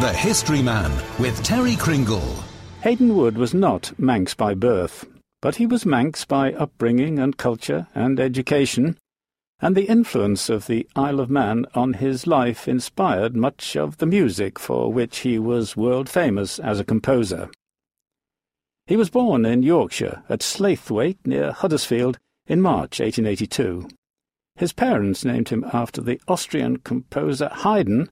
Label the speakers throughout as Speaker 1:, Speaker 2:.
Speaker 1: The History Man with Terry Cringle.
Speaker 2: Hayden Wood was not Manx by birth, but he was Manx by upbringing and culture and education, and the influence of the Isle of Man on his life inspired much of the music for which he was world famous as a composer. He was born in Yorkshire at Slaithwaite near Huddersfield in March 1882. His parents named him after the Austrian composer Haydn,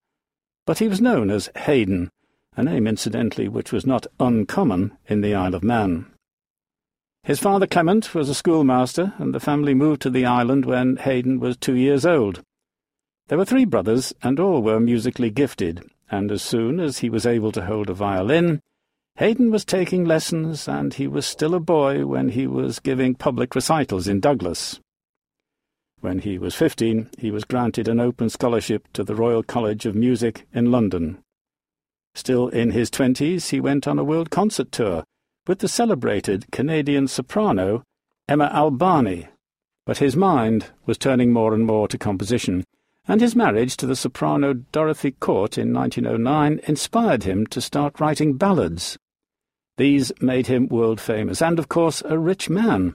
Speaker 2: but he was known as Hayden, a name, incidentally, which was not uncommon in the Isle of Man. His father Clement was a schoolmaster, and the family moved to the island when Hayden was two years old. There were three brothers, and all were musically gifted, and as soon as he was able to hold a violin, Hayden was taking lessons, and he was still a boy when he was giving public recitals in Douglas. When he was fifteen, he was granted an open scholarship to the Royal College of Music in London. Still in his twenties, he went on a world concert tour with the celebrated Canadian soprano Emma Albani, but his mind was turning more and more to composition, and his marriage to the soprano Dorothy Court in 1909 inspired him to start writing ballads. These made him world famous, and of course a rich man,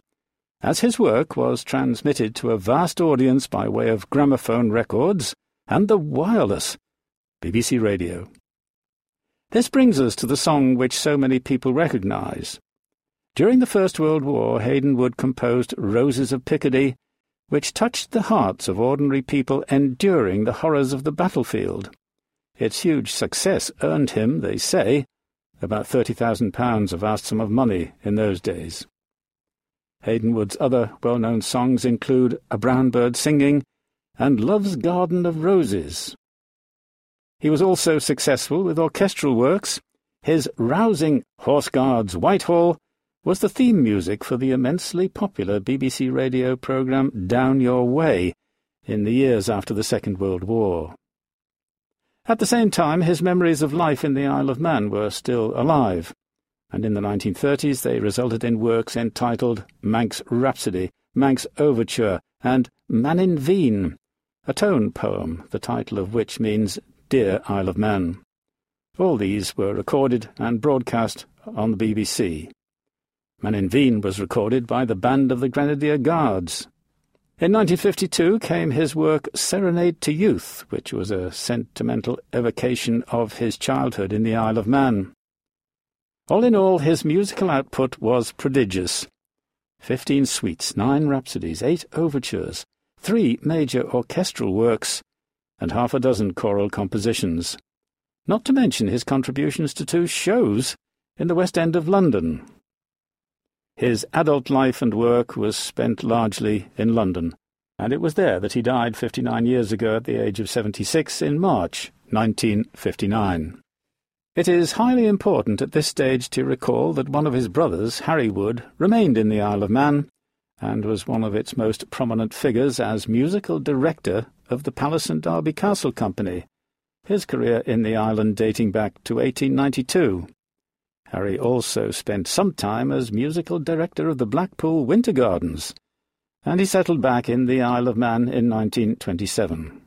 Speaker 2: as his work was transmitted to a vast audience by way of gramophone records and the wireless BBC Radio. This brings us to the song which so many people recognise. During the First World War, Hayden Wood composed Roses of Picardy, which touched the hearts of ordinary people enduring the horrors of the battlefield. Its huge success earned him, they say, about £30,000 a vast sum of money in those days. Hayden Wood's other well-known songs include A Brown Bird Singing and Love's Garden of Roses. He was also successful with orchestral works. His rousing Horse Guards Whitehall was the theme music for the immensely popular BBC radio programme Down Your Way in the years after the Second World War. At the same time, his memories of life in the Isle of Man were still alive and in the 1930s they resulted in works entitled Manx Rhapsody, Manx Overture, and Mannin Veen, a tone poem, the title of which means Dear Isle of Man. All these were recorded and broadcast on the BBC. Mannin Veen was recorded by the Band of the Grenadier Guards. In 1952 came his work Serenade to Youth, which was a sentimental evocation of his childhood in the Isle of Man. All in all, his musical output was prodigious. Fifteen suites, nine rhapsodies, eight overtures, three major orchestral works, and half a dozen choral compositions. Not to mention his contributions to two shows in the West End of London. His adult life and work was spent largely in London, and it was there that he died fifty-nine years ago at the age of seventy-six in March 1959. It is highly important at this stage to recall that one of his brothers, Harry Wood, remained in the Isle of Man, and was one of its most prominent figures as musical director of the Palace and Derby Castle Company, his career in the island dating back to 1892. Harry also spent some time as musical director of the Blackpool Winter Gardens, and he settled back in the Isle of Man in 1927.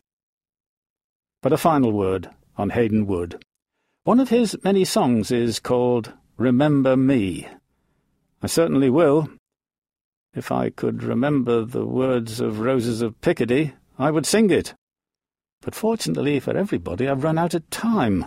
Speaker 2: But a final word on Hayden Wood. One of his many songs is called Remember Me. I certainly will. If I could remember the words of Roses of Picardy, I would sing it. But fortunately for everybody, I've run out of time.